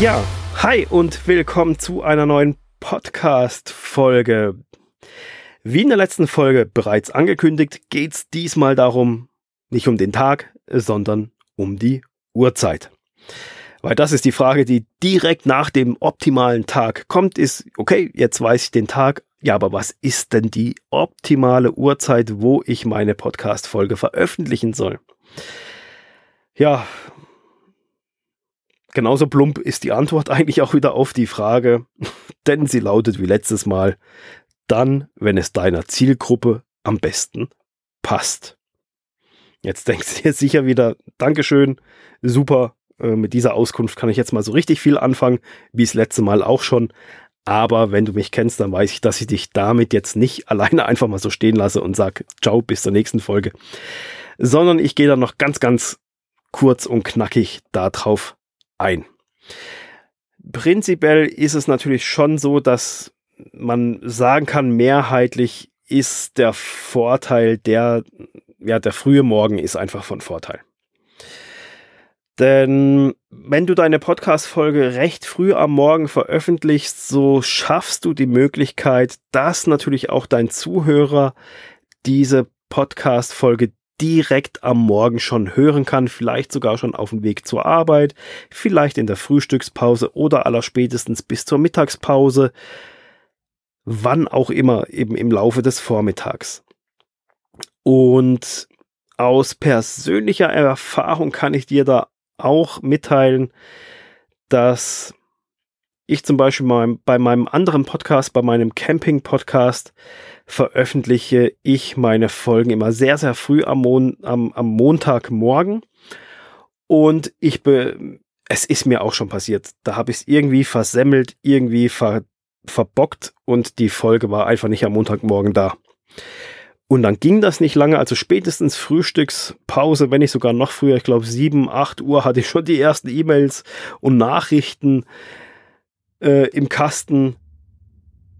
Ja, hi und willkommen zu einer neuen Podcast-Folge. Wie in der letzten Folge bereits angekündigt, geht es diesmal darum, nicht um den Tag, sondern um die Uhrzeit. Weil das ist die Frage, die direkt nach dem optimalen Tag kommt, ist, okay, jetzt weiß ich den Tag, ja, aber was ist denn die optimale Uhrzeit, wo ich meine Podcast-Folge veröffentlichen soll? Ja, genauso plump ist die Antwort eigentlich auch wieder auf die Frage, denn sie lautet wie letztes Mal, dann, wenn es deiner Zielgruppe am besten passt. Jetzt denkst du dir sicher wieder, Dankeschön, super, äh, mit dieser Auskunft kann ich jetzt mal so richtig viel anfangen, wie es letzte Mal auch schon. Aber wenn du mich kennst, dann weiß ich, dass ich dich damit jetzt nicht alleine einfach mal so stehen lasse und sag, ciao, bis zur nächsten Folge. Sondern ich gehe dann noch ganz, ganz kurz und knackig darauf ein. Prinzipiell ist es natürlich schon so, dass man sagen kann, mehrheitlich ist der Vorteil der, ja, der frühe Morgen ist einfach von Vorteil. Denn wenn du deine Podcast-Folge recht früh am Morgen veröffentlichst, so schaffst du die Möglichkeit, dass natürlich auch dein Zuhörer diese Podcast-Folge direkt am Morgen schon hören kann, vielleicht sogar schon auf dem Weg zur Arbeit, vielleicht in der Frühstückspause oder allerspätestens bis zur Mittagspause, wann auch immer eben im Laufe des Vormittags. Und aus persönlicher Erfahrung kann ich dir da auch mitteilen, dass ich zum Beispiel mal bei meinem anderen Podcast, bei meinem Camping-Podcast, veröffentliche ich meine Folgen immer sehr, sehr früh am, Mon am, am Montagmorgen. Und ich be es ist mir auch schon passiert. Da habe ich es irgendwie versemmelt, irgendwie ver verbockt und die Folge war einfach nicht am Montagmorgen da. Und dann ging das nicht lange, also spätestens Frühstückspause, wenn nicht sogar noch früher, ich glaube 7, 8 Uhr hatte ich schon die ersten E-Mails und Nachrichten äh, im Kasten,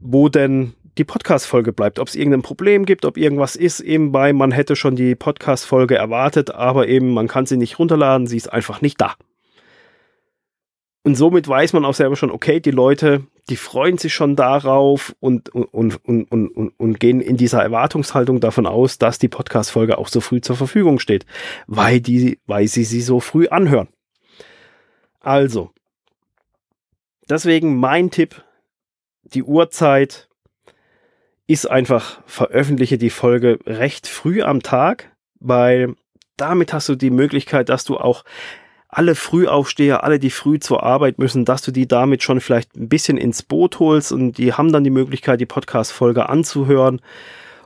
wo denn die Podcast-Folge bleibt. Ob es irgendein Problem gibt, ob irgendwas ist, eben bei, man hätte schon die Podcast-Folge erwartet, aber eben man kann sie nicht runterladen, sie ist einfach nicht da. Und somit weiß man auch selber schon, okay, die Leute, die freuen sich schon darauf und, und, und, und, und, und gehen in dieser Erwartungshaltung davon aus, dass die Podcast-Folge auch so früh zur Verfügung steht, weil, die, weil sie sie so früh anhören. Also, deswegen mein Tipp, die Uhrzeit ist einfach, veröffentliche die Folge recht früh am Tag, weil damit hast du die Möglichkeit, dass du auch alle Frühaufsteher, alle, die früh zur Arbeit müssen, dass du die damit schon vielleicht ein bisschen ins Boot holst und die haben dann die Möglichkeit, die Podcast-Folge anzuhören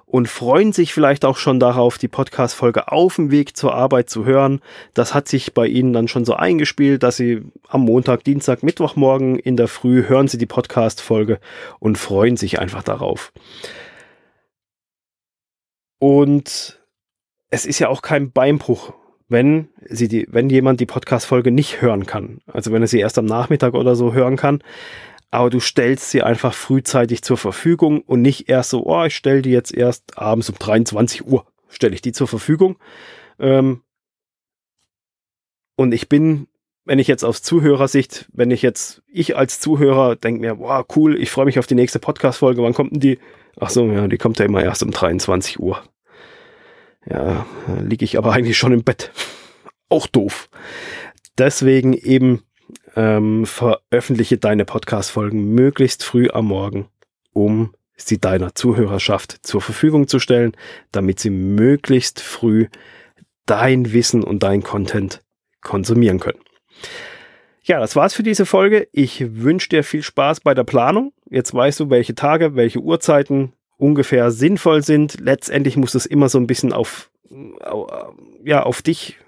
und freuen sich vielleicht auch schon darauf, die Podcast-Folge auf dem Weg zur Arbeit zu hören. Das hat sich bei ihnen dann schon so eingespielt, dass sie am Montag, Dienstag, Mittwochmorgen in der Früh hören sie die Podcast-Folge und freuen sich einfach darauf. Und es ist ja auch kein Beinbruch, wenn sie die, wenn jemand die Podcast-Folge nicht hören kann. Also wenn er sie erst am Nachmittag oder so hören kann. Aber du stellst sie einfach frühzeitig zur Verfügung und nicht erst so, oh, ich stelle die jetzt erst abends um 23 Uhr, stelle ich die zur Verfügung. Ähm, und ich bin, wenn ich jetzt aus Zuhörersicht, wenn ich jetzt, ich als Zuhörer denke mir, wow, cool, ich freue mich auf die nächste Podcast-Folge, wann kommt denn die? Ach so, ja, die kommt ja immer erst um 23 Uhr. Ja, liege ich aber eigentlich schon im Bett. Auch doof. Deswegen eben ähm, veröffentliche deine Podcast-Folgen möglichst früh am Morgen, um sie deiner Zuhörerschaft zur Verfügung zu stellen, damit sie möglichst früh dein Wissen und dein Content konsumieren können. Ja, das war's für diese Folge. Ich wünsche dir viel Spaß bei der Planung. Jetzt weißt du, welche Tage, welche Uhrzeiten ungefähr sinnvoll sind. Letztendlich muss es immer so ein bisschen auf, ja, auf dich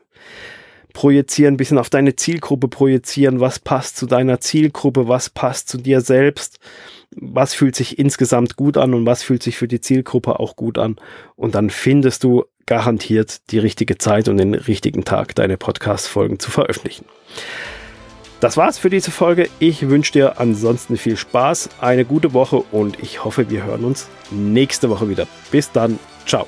projizieren, ein bisschen auf deine Zielgruppe projizieren, was passt zu deiner Zielgruppe, was passt zu dir selbst, was fühlt sich insgesamt gut an und was fühlt sich für die Zielgruppe auch gut an. Und dann findest du garantiert die richtige Zeit und den richtigen Tag, deine Podcast-Folgen zu veröffentlichen. Das war's für diese Folge. Ich wünsche dir ansonsten viel Spaß, eine gute Woche und ich hoffe, wir hören uns nächste Woche wieder. Bis dann. Ciao.